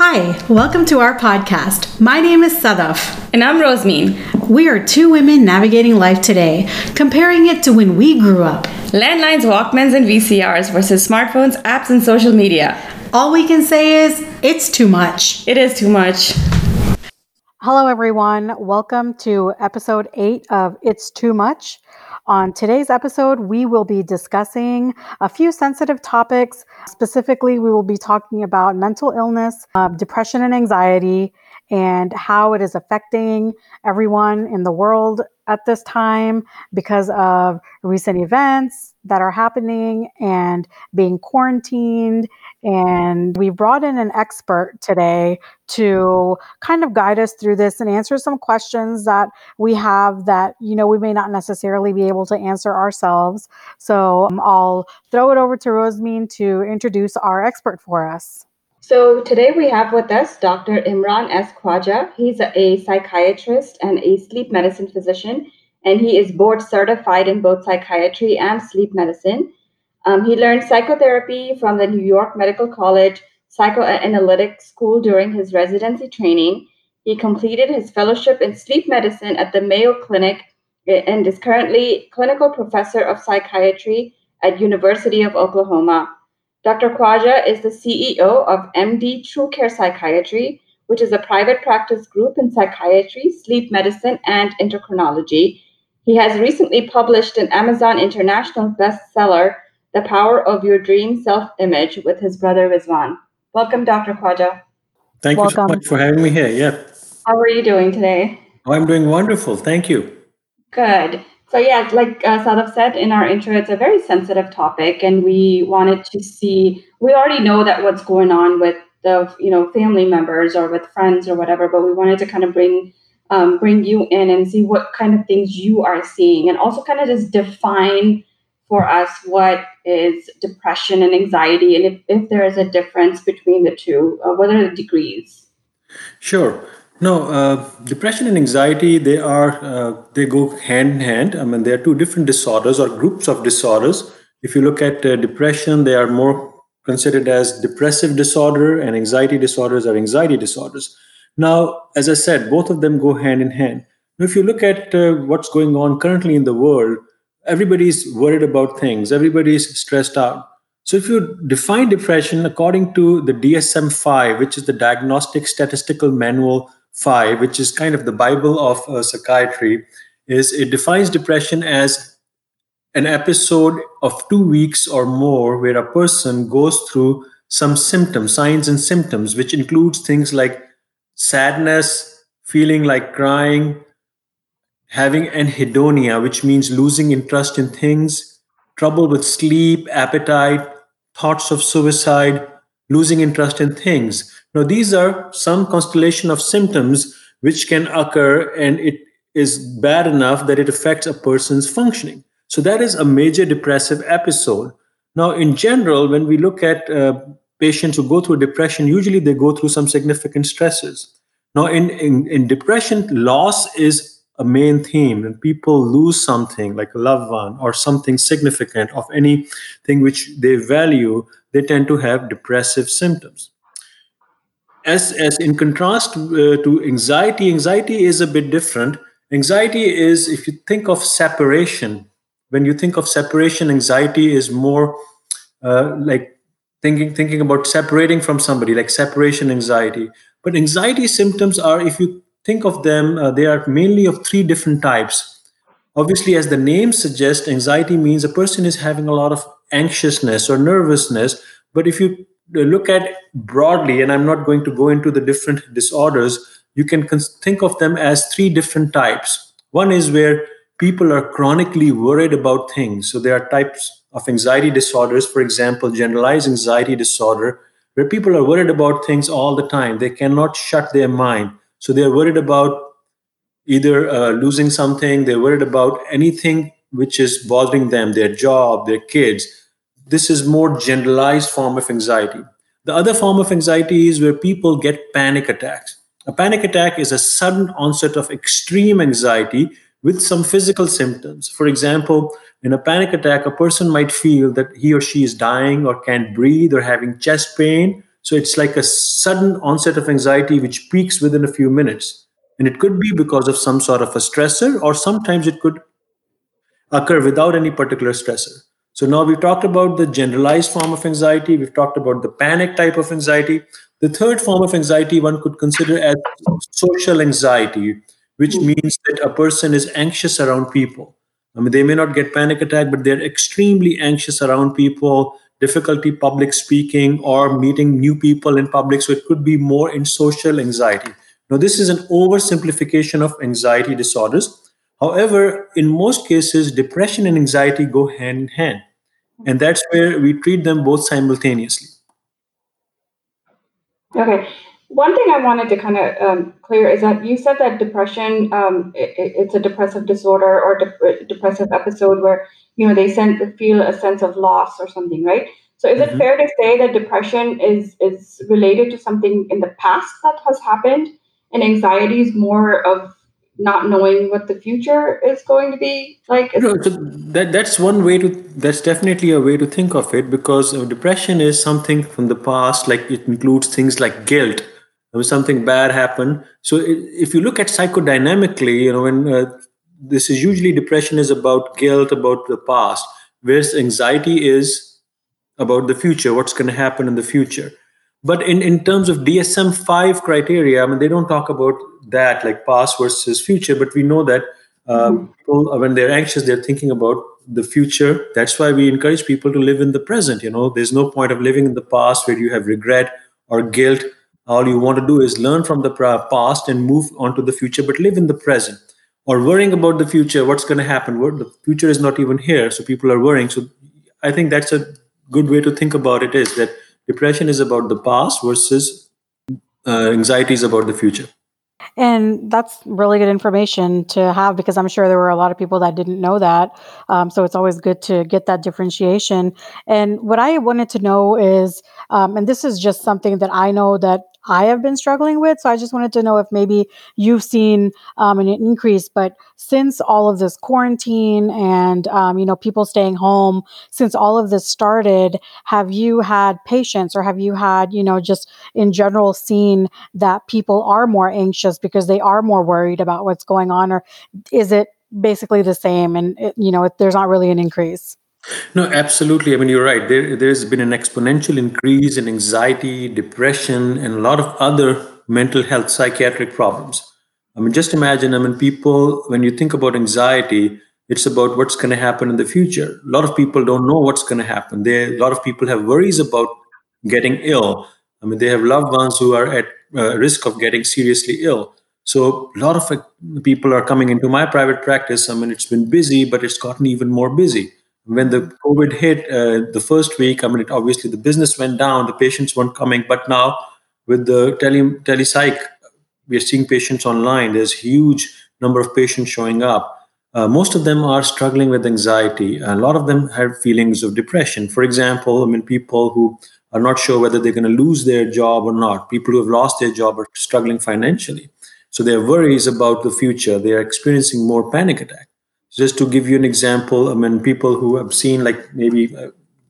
Hi, welcome to our podcast. My name is Sadaf. And I'm Rosemeen. We are two women navigating life today, comparing it to when we grew up. Landlines, Walkmans, and VCRs versus smartphones, apps, and social media. All we can say is, it's too much. It is too much. Hello, everyone. Welcome to episode eight of It's Too Much. On today's episode, we will be discussing a few sensitive topics. Specifically, we will be talking about mental illness, uh, depression, and anxiety, and how it is affecting everyone in the world at this time because of recent events that are happening and being quarantined and we brought in an expert today to kind of guide us through this and answer some questions that we have that, you know, we may not necessarily be able to answer ourselves. So um, I'll throw it over to Rosemeen to introduce our expert for us. So today we have with us Dr. Imran S. Khwaja. He's a psychiatrist and a sleep medicine physician, and he is board certified in both psychiatry and sleep medicine. Um, he learned psychotherapy from the New York Medical College Psychoanalytic School during his residency training. He completed his fellowship in sleep medicine at the Mayo Clinic and is currently clinical professor of psychiatry at University of Oklahoma. Dr. Khwaja is the CEO of MD True Care Psychiatry, which is a private practice group in psychiatry, sleep medicine, and endocrinology. He has recently published an Amazon International bestseller, the Power of Your Dream Self Image with his brother Rizwan. Welcome, Dr. Khwaja. Thank Welcome. you so much for having me here. Yeah. How are you doing today? Oh, I'm doing wonderful. Thank you. Good. So, yeah, like uh, Sadaf said in our intro, it's a very sensitive topic, and we wanted to see. We already know that what's going on with the you know family members or with friends or whatever, but we wanted to kind of bring um, bring you in and see what kind of things you are seeing, and also kind of just define for us what is depression and anxiety and if, if there is a difference between the two uh, what are the degrees? Sure. No uh, depression and anxiety they are uh, they go hand in hand. I mean they are two different disorders or groups of disorders. If you look at uh, depression they are more considered as depressive disorder and anxiety disorders are anxiety disorders. Now as i said both of them go hand in hand. If you look at uh, what's going on currently in the world everybody's worried about things, everybody's stressed out. So, if you define depression according to the DSM 5, which is the Diagnostic Statistical Manual 5, which is kind of the Bible of uh, psychiatry, is it defines depression as an episode of two weeks or more where a person goes through some symptoms, signs and symptoms, which includes things like sadness, feeling like crying, having anhedonia, which means losing interest in things, trouble with sleep, appetite, thoughts of suicide, losing interest in things. Now, these are some constellation of symptoms which can occur, and it is bad enough that it affects a person's functioning. So, that is a major depressive episode. Now, in general, when we look at uh, patients who go through depression, usually they go through some significant stresses. Now, in, in, in depression, loss is a main theme and people lose something like a loved one or something significant of anything which they value they tend to have depressive symptoms. As as in contrast uh, to anxiety anxiety is a bit different. Anxiety is if you think of separation when you think of separation anxiety is more uh, like thinking thinking about separating from somebody like separation anxiety. But anxiety symptoms are if you think of them, uh, they are mainly of three different types. Obviously, as the name suggests, anxiety means a person is having a lot of anxiousness or nervousness. But if you look at broadly, and I'm not going to go into the different disorders, you can think of them as three different types. One is where people are chronically worried about things. So there are types of anxiety disorders, for example, generalized anxiety disorder, where people are worried about things all the time. They cannot shut their mind. So they're worried about either uh, losing something, they're worried about anything which is bothering them, their job, their kids. This is more generalized form of anxiety. The other form of anxiety is where people get panic attacks. A panic attack is a sudden onset of extreme anxiety with some physical symptoms. For example, in a panic attack, a person might feel that he or she is dying or can't breathe or having chest pain So it's like a sudden onset of anxiety which peaks within a few minutes. And it could be because of some sort of a stressor, or sometimes it could occur without any particular stressor. So now we've talked about the generalized form of anxiety, we've talked about the panic type of anxiety. The third form of anxiety one could consider as social anxiety, which hmm. means that a person is anxious around people. I mean, they may not get panic attack, but they're extremely anxious around people, difficulty public speaking or meeting new people in public. So it could be more in social anxiety. Now, this is an oversimplification of anxiety disorders. However, in most cases, depression and anxiety go hand in hand. And that's where we treat them both simultaneously. Okay. One thing I wanted to kind of um, clear is that you said that depression, um, it, it's a depressive disorder or de- depressive episode where you know they send, feel a sense of loss or something, right? So is mm-hmm. it fair to say that depression is is related to something in the past that has happened, and anxiety is more of not knowing what the future is going to be like no, so that that's one way to that's definitely a way to think of it because depression is something from the past like it includes things like guilt when something bad happened so it, if you look at psychodynamically you know when uh, this is usually depression is about guilt about the past whereas anxiety is about the future what's going to happen in the future but in, in terms of DSM-5 criteria, I mean, they don't talk about that like past versus future, but we know that uh, mm-hmm. people, uh, when they're anxious, they're thinking about the future. That's why we encourage people to live in the present. You know, there's no point of living in the past where you have regret or guilt. All you want to do is learn from the past and move on to the future, but live in the present. Or worrying about the future, what's going to happen? The future is not even here, so people are worrying. So I think that's a good way to think about it. Is that depression is about the past versus uh, anxiety is about the future and that's really good information to have because I'm sure there were a lot of people that didn't know that. Um, so it's always good to get that differentiation. And what I wanted to know is, um, and this is just something that I know that I have been struggling with. So I just wanted to know if maybe you've seen um, an increase. But since all of this quarantine and um, you know people staying home, since all of this started, have you had patients or have you had you know just in general seen that people are more anxious because they are more worried about what's going on, or is it basically the same and it, you know there's not really an increase? No, absolutely. I mean, you're right. There, there's been an exponential increase in anxiety, depression, and a lot of other mental health psychiatric problems. I mean, just imagine, I mean, people, when you think about anxiety, it's about what's going to happen in the future. A lot of people don't know what's going to happen. There, a lot of people have worries about getting ill. I mean, they have loved ones who are at uh, risk of getting seriously ill. So a lot of uh, people are coming into my private practice. I mean, it's been busy, but it's gotten even more busy when the COVID hit uh, the first week, I mean, it, obviously the business went down, the patients weren't coming. But now with the tele telepsych, we are seeing patients online. There's huge number of patients showing up. Uh, most of them are struggling with anxiety. A lot of them have feelings of depression. For example, I mean, people who are not sure whether they're going to lose their job or not. People who have lost their job are struggling financially. So their worries about the future. They are experiencing more panic attacks just to give you an example, I mean, people who have seen like maybe uh,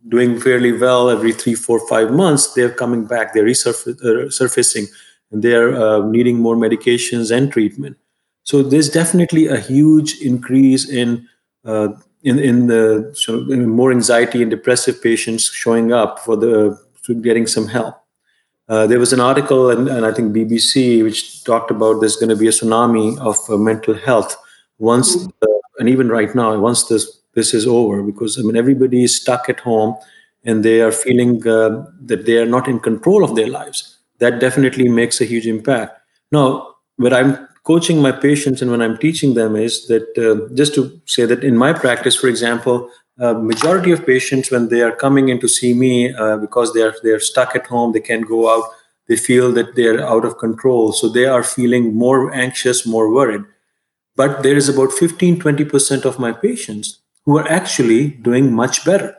doing fairly well every three, four, five months, they're coming back, they're resurfacing, uh, and they're uh, needing more medications and treatment. So there's definitely a huge increase in uh, in in the of in more anxiety and depressive patients showing up for the getting some help. Uh, there was an article, and, and, I think BBC, which talked about there's going to be a tsunami of mental health once mm-hmm. the and even right now, once this this is over, because I mean everybody is stuck at home and they are feeling uh, that they are not in control of their lives. That definitely makes a huge impact. Now, when I'm coaching my patients and when I'm teaching them is that uh, just to say that in my practice, for example, uh, majority of patients when they are coming in to see me uh, because they are they're stuck at home, they can't go out, they feel that they're out of control, so they are feeling more anxious, more worried but there is about 15 20% of my patients who are actually doing much better.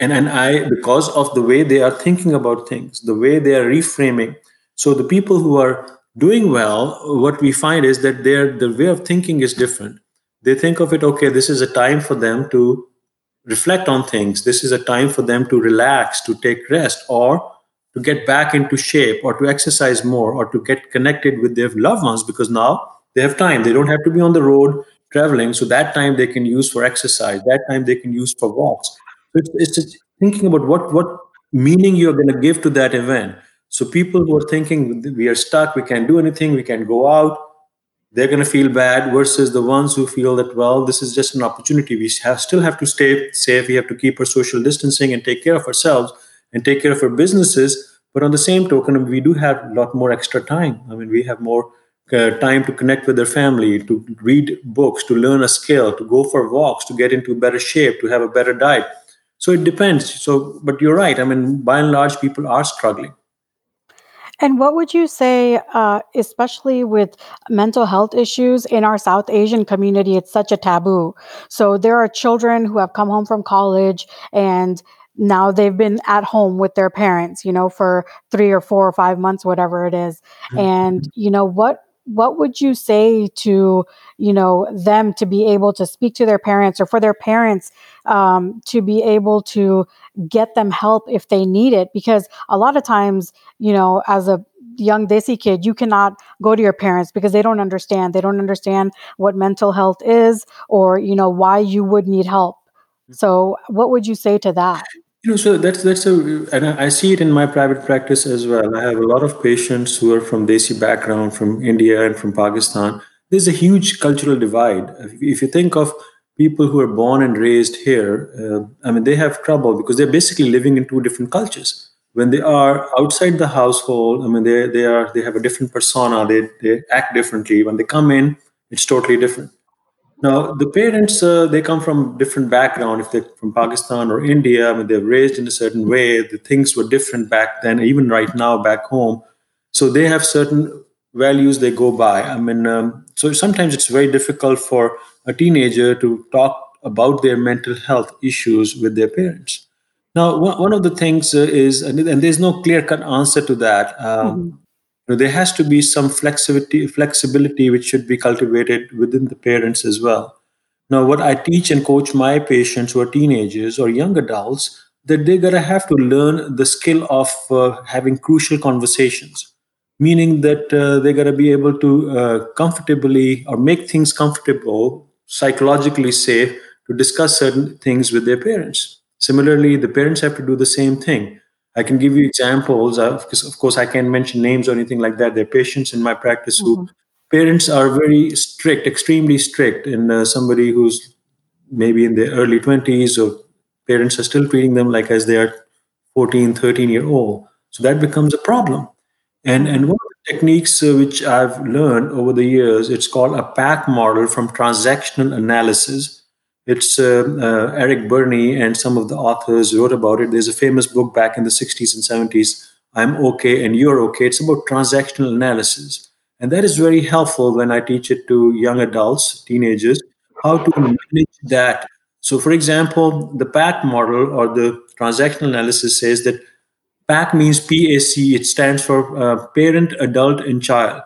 And and i because of the way they are thinking about things the way they are reframing. So the people who are doing well what we find is that their the way of thinking is different. They think of it okay this is a time for them to reflect on things. This is a time for them to relax to take rest or to get back into shape or to exercise more or to get connected with their loved ones because now they have time. They don't have to be on the road traveling. So that time they can use for exercise. That time they can use for walks. It's, it's thinking about what what meaning you're going to give to that event. So people who are thinking we are stuck, we can't do anything, we can't go out, they're going to feel bad versus the ones who feel that well this is just an opportunity we have, still have to stay safe we have to keep our social distancing and take care of ourselves and take care of our businesses but on the same token we do have a lot more extra time i mean we have more uh, time to connect with their family to read books to learn a skill to go for walks to get into better shape to have a better diet so it depends so but you're right i mean by and large people are struggling and what would you say, uh, especially with mental health issues in our South Asian community? It's such a taboo. So there are children who have come home from college and now they've been at home with their parents, you know, for three or four or five months, whatever it is. Mm-hmm. And, you know, what what would you say to you know them to be able to speak to their parents or for their parents um, to be able to get them help if they need it? Because a lot of times you know as a young desi kid you cannot go to your parents because they don't understand. They don't understand what mental health is or you know why you would need help. So what would you say to that you know, so that's that's a, and I see it in my private practice as well. I have a lot of patients who are from Desi background, from India and from Pakistan. There's a huge cultural divide. If you think of people who are born and raised here, uh, I mean, they have trouble because they're basically living in two different cultures. When they are outside the household, I mean, they they are they have a different persona. They they act differently. When they come in, it's totally different. Now, the parents, uh, they come from different background. If they're from Pakistan or India, I mean, they're raised in a certain way. The things were different back then, even right now back home. So they have certain values they go by. I mean, um, so sometimes it's very difficult for a teenager to talk about their mental health issues with their parents. Now, one of the things uh, is, and there's no clear cut answer to that. Um, mm-hmm know, there has to be some flexibility, flexibility which should be cultivated within the parents as well. Now, what I teach and coach my patients who are teenagers or young adults, that they're gonna have to learn the skill of uh, having crucial conversations, meaning that uh, they're gonna be able to uh, comfortably or make things comfortable, psychologically safe to discuss certain things with their parents. Similarly, the parents have to do the same thing I can give you examples of, because of course I can't mention names or anything like that. There are patients in my practice mm-hmm. who parents are very strict, extremely strict, and uh, somebody who's maybe in their early 20s or parents are still treating them like as they are 14, 13 year old. So that becomes a problem. And, and one of the techniques uh, which I've learned over the years, it's called a PAC model from transactional analysis it's uh, uh, Eric Berne and some of the authors wrote about it. There's a famous book back in the 60s and 70s, I'm okay and you're okay. It's about transactional analysis. And that is very helpful when I teach it to young adults, teenagers, how to manage that. So, for example, the PAC model or the transactional analysis says that PAC means PAC, it stands for uh, parent, adult, and child.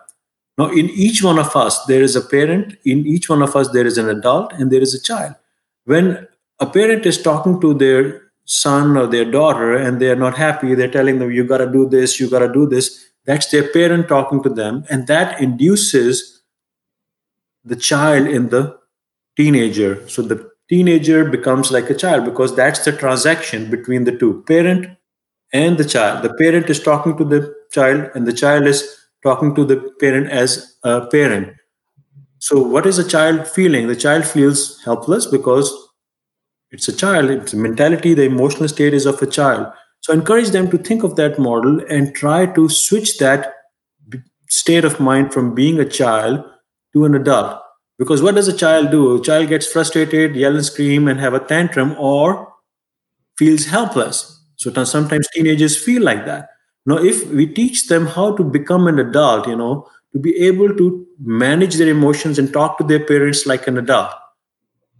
Now, in each one of us, there is a parent, in each one of us, there is an adult, and there is a child when a parent is talking to their son or their daughter and they're not happy they're telling them you got to do this you got to do this that's their parent talking to them and that induces the child in the teenager. So the teenager becomes like a child because that's the transaction between the two parent and the child. The parent is talking to the child and the child is talking to the parent as a parent so, what is a child feeling? The child feels helpless because it's a child, it's a mentality, the emotional state is of a child. So, encourage them to think of that model and try to switch that state of mind from being a child to an adult. Because what does a child do? A child gets frustrated, yell and scream, and have a tantrum, or feels helpless. So sometimes teenagers feel like that. Now, if we teach them how to become an adult, you know, to be able to manage their emotions and talk to their parents like an adult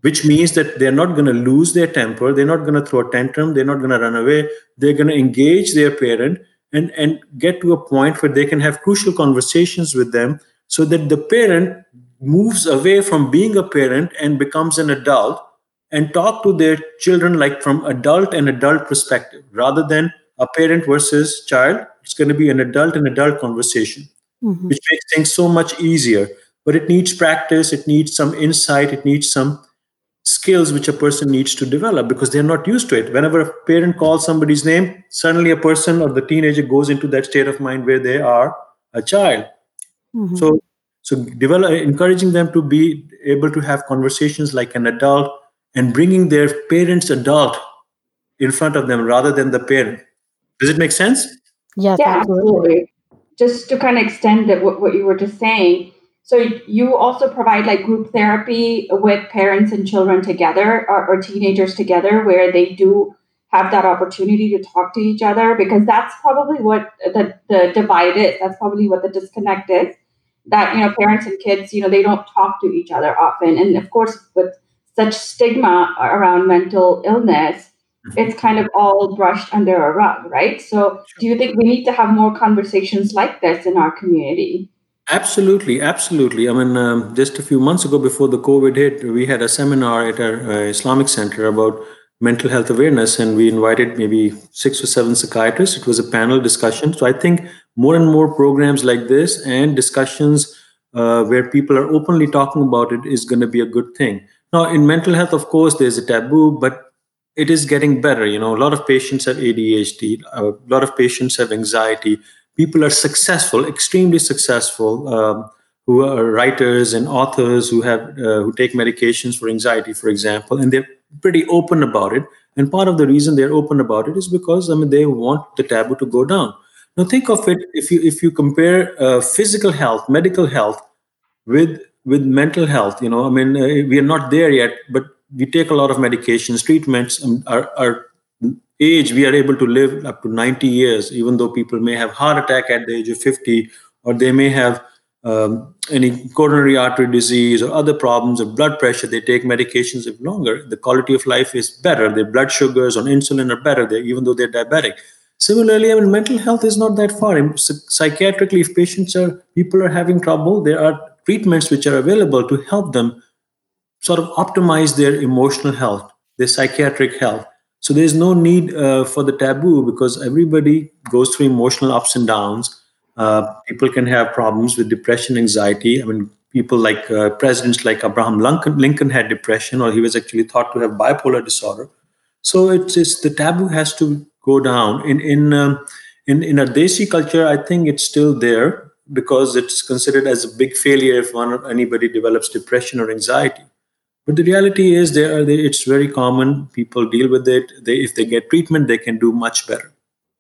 which means that they're not going to lose their temper they're not going to throw a tantrum they're not going to run away they're going to engage their parent and and get to a point where they can have crucial conversations with them so that the parent moves away from being a parent and becomes an adult and talk to their children like from adult and adult perspective rather than a parent versus child. It's going to be an adult and adult conversation, mm-hmm. which makes things so much easier. But it needs practice, it needs some insight, it needs some skills which a person needs to develop because they're not used to it. Whenever a parent calls somebody's name, suddenly a person or the teenager goes into that state of mind where they are a child. Mm-hmm. So, so develop, encouraging them to be able to have conversations like an adult and bringing their parents' adult in front of them rather than the parent. Does it make sense? Yes, yeah, absolutely. absolutely. Just to kind of extend what, what you were just saying, so you also provide like group therapy with parents and children together or, or, teenagers together where they do have that opportunity to talk to each other because that's probably what the, the divide is. That's probably what the disconnect is. That, you know, parents and kids, you know, they don't talk to each other often. And of course, with such stigma around mental illness. It's kind of all brushed under a rug, right? So do you think we need to have more conversations like this in our community? Absolutely, absolutely. I mean, um, just a few months ago, before the COVID hit, we had a seminar at our uh, Islamic Center about mental health awareness, and we invited maybe six or seven psychiatrists. It was a panel discussion. So I think more and more programs like this and discussions uh, where people are openly talking about it is going to be a good thing. Now, in mental health, of course, there's a taboo, but it is getting better. You know, a lot of patients have ADHD, a lot of patients have anxiety people are successful, extremely successful, um, who are writers and authors who have uh, who take medications for anxiety, for example, and they're pretty open about it. And part of the reason they're open about it is because I mean they want the taboo to go down. Now think of it if you if you compare uh, physical health, medical health with with mental health. You know, I mean uh, we are not there yet, but we take a lot of medications, treatments are, are age we are able to live up to 90 years even though people may have heart attack at the age of 50 or they may have um, any coronary artery disease or other problems of blood pressure. They take medications if longer. The quality of life is better. Their blood sugars on insulin are better even though they're diabetic. Similarly i mean mental health is not that far. Psychiatrically if patients are people are having trouble there are treatments which are available to help them sort of optimize their emotional health their psychiatric health so there's no need uh, for the taboo because everybody goes through emotional ups and downs. Uh, people can have problems with depression, anxiety. I mean, people like uh, presidents like Abraham Lincoln, Lincoln had depression, or he was actually thought to have bipolar disorder. So it's, it's the taboo has to go down. In in um, in in a Desi culture, I think it's still there because it's considered as a big failure if one anybody develops depression or anxiety. But the reality is, they are, they, it's very common. People deal with it. They, if they get treatment, they can do much better.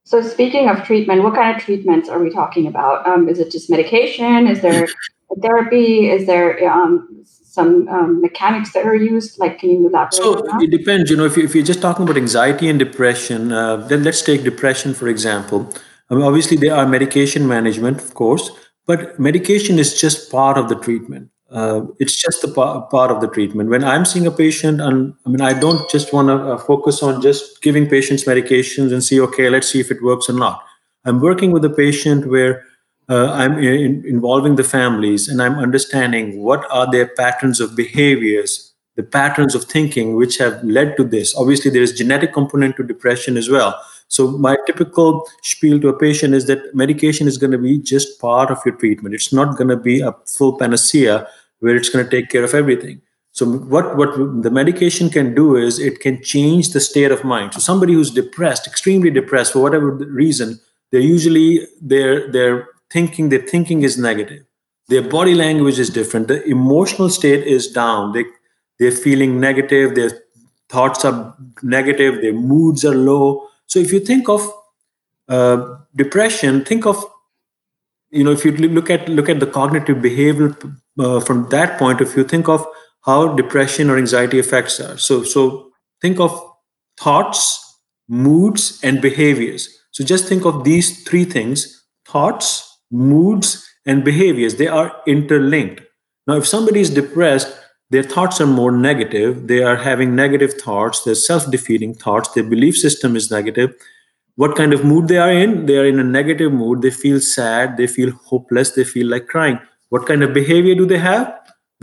So, speaking of treatment, what kind of treatments are we talking about? Um, is it just medication? Is there therapy? Is there um, some um, mechanics that are used? Like, can you elaborate? So it depends. You know, if, you, if you're just talking about anxiety and depression, uh, then let's take depression for example. I mean, obviously, there are medication management, of course, but medication is just part of the treatment uh, it's just a part of the treatment. When I'm seeing a patient, and I mean, I don't just want to uh, focus on just giving patients medications and see, okay, let's see if it works or not. I'm working with a patient where uh, I'm in, involving the families and I'm understanding what are their patterns of behaviors, the patterns of thinking which have led to this. Obviously, there is genetic component to depression as well. So my typical spiel to a patient is that medication is going to be just part of your treatment. It's not going to be a full panacea where it's going to take care of everything. So what what the medication can do is it can change the state of mind. So somebody who's depressed, extremely depressed for whatever reason, they're usually their their thinking their thinking is negative. Their body language is different. The emotional state is down. They they're feeling negative. Their thoughts are negative. Their moods are low. So if you think of uh, depression, think of you know if you look at look at the cognitive behavioral uh, from that point of view think of how depression or anxiety affects us. So so think of thoughts moods and behaviors. So just think of these three things thoughts moods and behaviors. They are interlinked. Now if somebody is depressed their thoughts are more negative. They are having negative thoughts. They're self-defeating thoughts. Their belief system is negative. What kind of mood they are in? They are in a negative mood. They feel sad. They feel hopeless. They feel like crying what kind of behavior do they have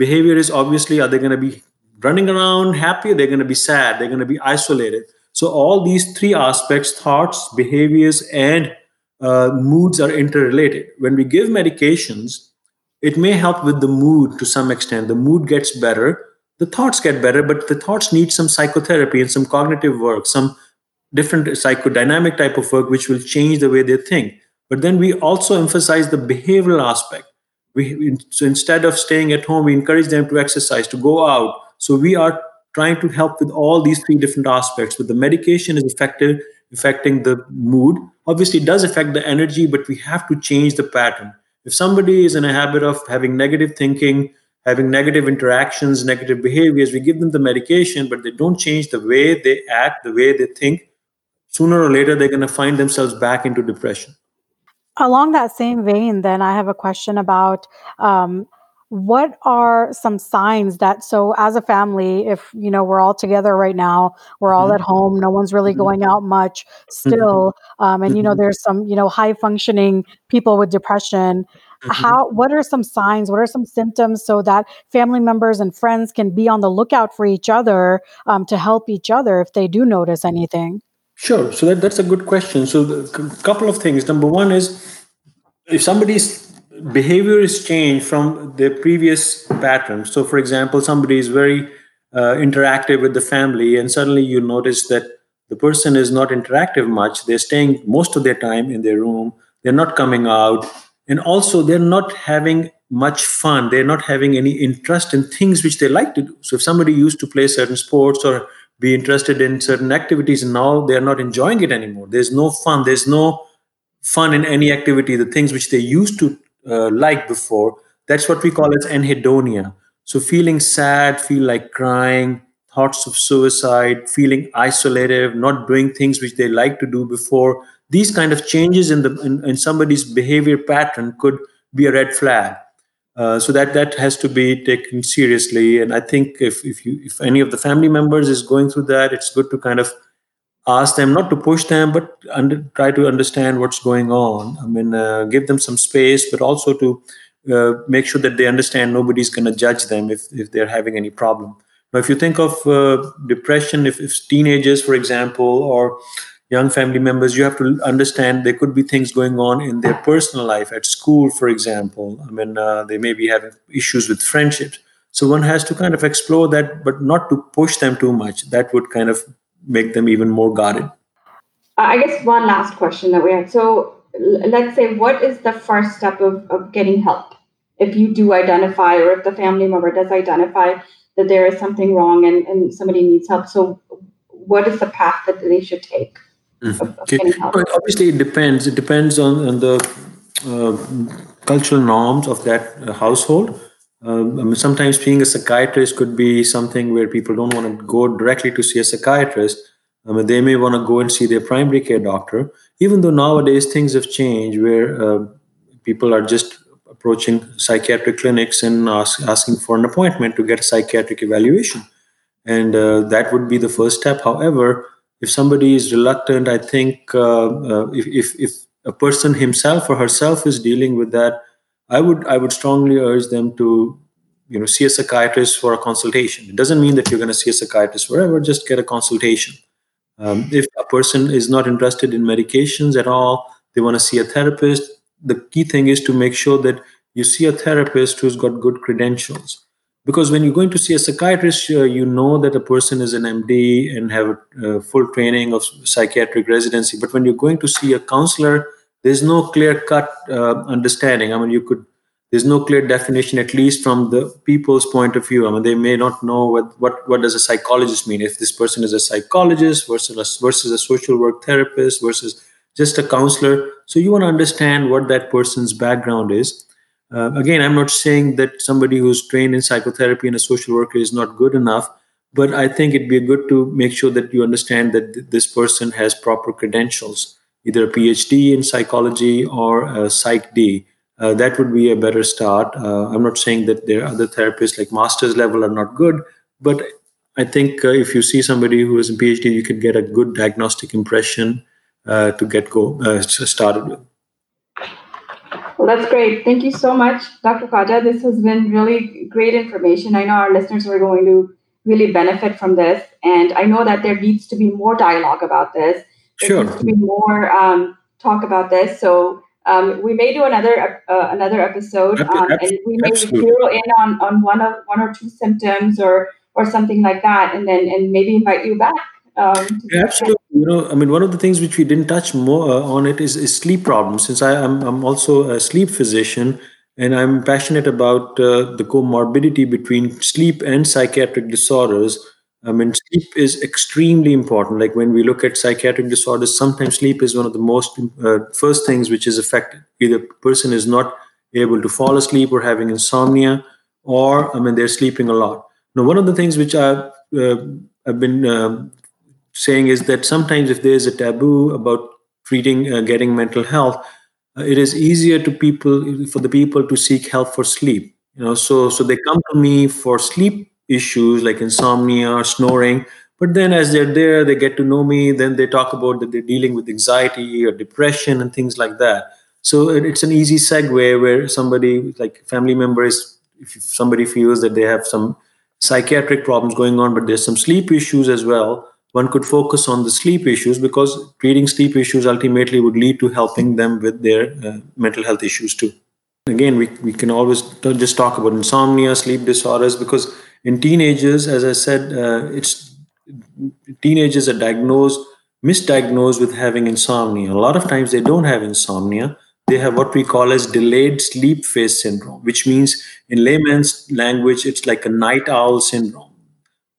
behavior is obviously are they going to be running around happy they're going to be sad they're going to be isolated So all these three aspects, thoughts, behaviors, and uh, moods are interrelated. When we give medications, it may help with the mood to some extent. The mood gets better, the thoughts get better, but the thoughts need some psychotherapy and some cognitive work, some different psychodynamic type of work, which will change the way they think. But then we also emphasize the behavioral aspect. We, so instead of staying at home, we encourage them to exercise, to go out. So we are trying to help with all these three different aspects. But the medication is effective, affecting the mood. Obviously, it does affect the energy, but we have to change the pattern. If somebody is in a habit of having negative thinking, having negative interactions, negative behaviors, we give them the medication, but they don't change the way they act, the way they think, sooner or later they're going to find themselves back into depression. Along that same vein, then I have a question about um, what are some signs that so as a family if you know we're all together right now we're all mm-hmm. at home no one's really mm-hmm. going out much mm-hmm. still um, and you know mm-hmm. there's some you know high functioning people with depression mm-hmm. how what are some signs what are some symptoms so that family members and friends can be on the lookout for each other um, to help each other if they do notice anything sure so that, that's a good question so a couple of things number one is if somebody's behavior is changed from their previous pattern. So, for example, somebody is very uh, interactive with the family, and suddenly you notice that the person is not interactive much. They're staying most of their time in their room. They're not coming out, and also they're not having much fun. They're not having any interest in things which they like to do. So, if somebody used to play certain sports or be interested in certain activities, and now they're not enjoying it anymore. There's no fun. There's no fun in any activity. The things which they used to uh, like before. That's what we call as anhedonia. So feeling sad, feel like crying, thoughts of suicide, feeling isolated, not doing things which they like to do before. These kind of changes in the in, in somebody's behavior pattern could be a red flag. Uh, so that that has to be taken seriously. And I think if if you if any of the family members is going through that, it's good to kind of ask them not to push them but under, try to understand what's going on i mean uh, give them some space but also to uh, make sure that they understand nobody's going to judge them if, if they're having any problem now if you think of uh, depression if, if teenagers for example or young family members you have to understand there could be things going on in their personal life at school for example i mean uh, they may be having issues with friendships so one has to kind of explore that but not to push them too much that would kind of make them even more guarded. I guess one last question that we had. So let's say, what is the first step of, of getting help? If you do identify, or if the family member does identify that there is something wrong and, and somebody needs help. So, what is the path that they should take? Of okay. Obviously, it depends. It depends on, on the uh, cultural norms of that uh, household. Um, I mean, sometimes being a psychiatrist could be something where people don't want to go directly to see a psychiatrist. I mean, they may want to go and see their primary care doctor, even though nowadays things have changed where uh, people are just approaching psychiatric clinics and ask, asking for an appointment to get a psychiatric evaluation. And uh, that would be the first step. However, if somebody is reluctant, I think uh, uh if, if, if a person himself or herself is dealing with that, I would I would strongly urge them to you know see a psychiatrist for a consultation. It doesn't mean that you're going to see a psychiatrist forever. Just get a consultation. Um, if a person is not interested in medications at all, they want to see a therapist. The key thing is to make sure that you see a therapist who's got good credentials. Because when you're going to see a psychiatrist, uh, you know that a person is an MD and have a, a full training of psychiatric residency. But when you're going to see a counselor, there's no clear cut uh, understanding. I mean you could there's no clear definition at least from the people's point of view. I mean they may not know what what, what does a psychologist mean? If this person is a psychologist versus a, versus a social work therapist versus just a counselor. So you want to understand what that person's background is uh, again i'm not saying that somebody who's trained in psychotherapy and a social worker is not good enough but i think it'd be good to make sure that you understand that th- this person has proper credentials either a PhD in psychology or a Psych D. Uh, that would be a better start. Uh, I'm not saying that there are other therapists like master's level are not good, but I think uh, if you see somebody who has a PhD, you can get a good diagnostic impression uh, to get go uh, started with. Well, that's great. Thank you so much, Dr. Khwaja. This has been really great information. I know our listeners are going to really benefit from this. And I know that there needs to be more dialogue about this. There Sure. needs to be more um, talk about this. So um, we may do another uh, another episode, um, and we may absolutely. zero in on, on one of one or two symptoms or or something like that, and then and maybe invite you back. Um, absolutely. You know, I mean, one of the things which we didn't touch more uh, on it is, is sleep problems. Since I, am I'm also a sleep physician, and I'm passionate about uh, the comorbidity between sleep and psychiatric disorders. I mean, sleep is extremely important. Like when we look at psychiatric disorders, sometimes sleep is one of the most uh, first things which is affected. Either person is not able to fall asleep or having insomnia, or I mean, they're sleeping a lot. Now, one of the things which I've uh, I've been um saying is that sometimes if there's a taboo about treating uh, getting mental health uh, it is easier to people for the people to seek help for sleep you know. So so they come to me for sleep issues like insomnia or snoring but then as they're there they get to know me then they talk about that they're dealing with anxiety or depression and things like that. So it, it's an easy segue where somebody like family member is if somebody feels that they have some psychiatric problems going on but there's some sleep issues as well one could focus on the sleep issues because treating sleep issues ultimately would lead to helping them with their uh, mental health issues too. Again, we, we can always just talk about insomnia, sleep disorders, because in teenagers, as I said, uh, it's teenagers are diagnosed, misdiagnosed with having insomnia. A lot of times they don't have insomnia. They have what we call as delayed sleep phase syndrome, which means in layman's language, it's like a night owl syndrome.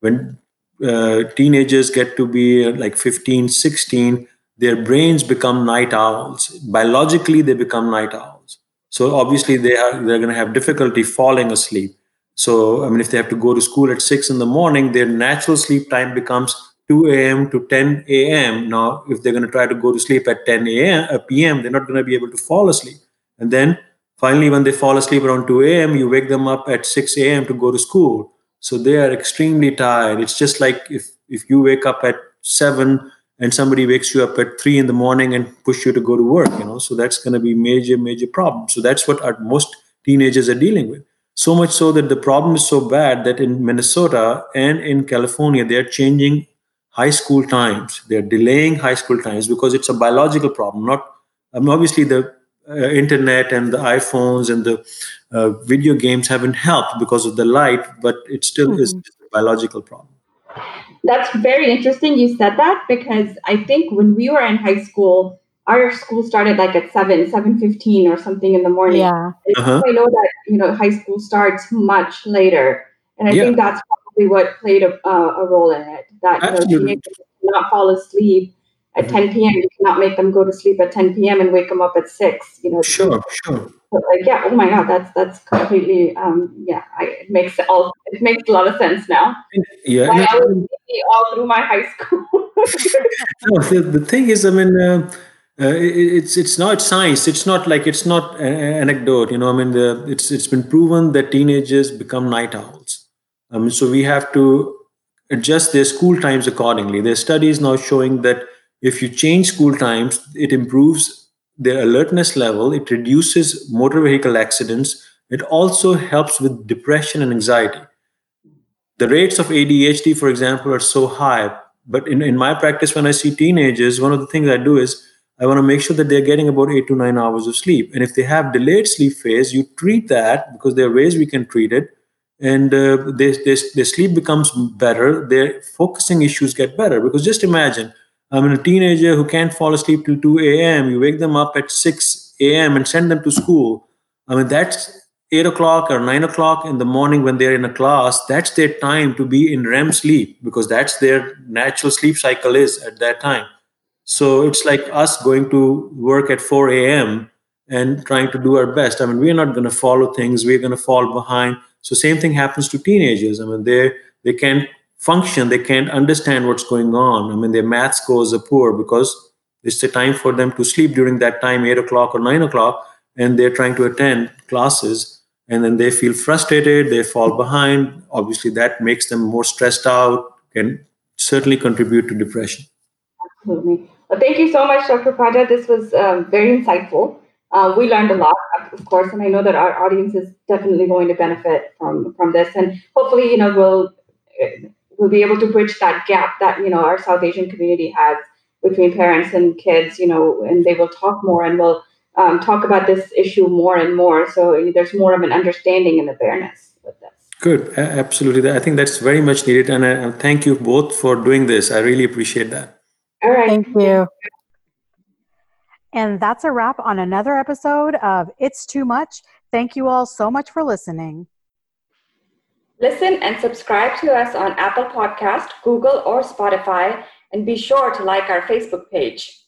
When uh, teenagers get to be like 15 16 their brains become night owls. Biologically they become night owls. So obviously they are they're going to have difficulty falling asleep. So i mean if they have to go to school at 6 in the morning their natural sleep time becomes 2 a.m to 10 a.m now if they're going to try to go to sleep at 10 a.m uh, p.m they're not going to be able to fall asleep. And then finally when they fall asleep around 2 a.m you wake them up at 6 a.m to go to school so they are extremely tired. It's just like if if you wake up at 7 and somebody wakes you up at 3 in the morning and push you to go to work you know? So that's going to be major major problem. So that's what our most teenagers are dealing with. So much so that the problem is so bad that in minnesota and in california they are changing high school times. They're delaying high school times because it's a biological problem not um, obviously the uh, internet and the iPhones and the uh, video games haven't helped because of the light, but it still is Mhm. a biological problem. That's very interesting you said that because I think when we were in high school, our school started like at 7, 7.15 or something in the morning. Yeah. Uh-huh. I know that, you know, high school starts much later. And I Yeah. think that's probably what played a, uh, a role in it. That, you know, Absolutely. teenagers cannot fall asleep at Mhm. 10 p.m. You cannot make them go to sleep at 10 p.m. and wake them up at 6, you know. Sure, sure. But like, yeah, oh my God, that's that's completely, um, yeah, I, it makes it all, it makes a lot of sense now. Yeah. Why no, I was busy all through my high school. no, the, the thing is, I mean, uh, uh, it, it's it's not science. It's not like it's not anecdote. You know, I mean, the, it's it's been proven that teenagers become night owls. I mean, so we have to adjust their school times accordingly. There are studies now showing that if you change school times, it improves their alertness level. It reduces motor vehicle accidents. It also helps with depression and anxiety the rates of ADHD, for example, are so high. But in, in my practice, when I see teenagers, one of the things I do is I want to make sure that they're getting about eight to nine hours of sleep. And if they have delayed sleep phase, you treat that because there are ways we can treat it. And uh, their sleep becomes better, their focusing issues get better. Because just imagine, Um, I mean, a teenager who can't fall asleep till 2 a.m., you wake them up at 6 a.m. and send them to school. I mean, that's eight o'clock or nine o'clock in the morning when they're in a class, that's their time to be in REM sleep because that's their natural sleep cycle is at that time. So it's like us going to work at 4 a.m. and trying to do our best. I mean, we're not going to follow things, we're going to fall behind. So same thing happens to teenagers. I mean, they they can't function, they can't understand what's going on. I mean, their math scores are poor because it's the time for them to sleep during that time, eight o'clock or nine o'clock, and they're trying to attend classes and then they feel frustrated they fall behind obviously that makes them more stressed out can certainly contribute to depression Absolutely. Well, thank you so much, Dr. Khwaja. This was um, very insightful. Uh, we learned a lot, of course, and I know that our audience is definitely going to benefit from from this. And hopefully, you know, we'll we'll be able to bridge that gap that you know our South Asian community has between parents and kids. You know, and they will talk more and will um, talk about this issue more and more. So there's more of an understanding and awareness with this. Good, absolutely. I think that's very much needed, and I thank you both for doing this. I really appreciate that. All right. Thank you. And that's a wrap on another episode of It's Too Much. Thank you all so much for listening. Listen and subscribe to us on Apple Podcast, Google, or Spotify, and be sure to like our Facebook page.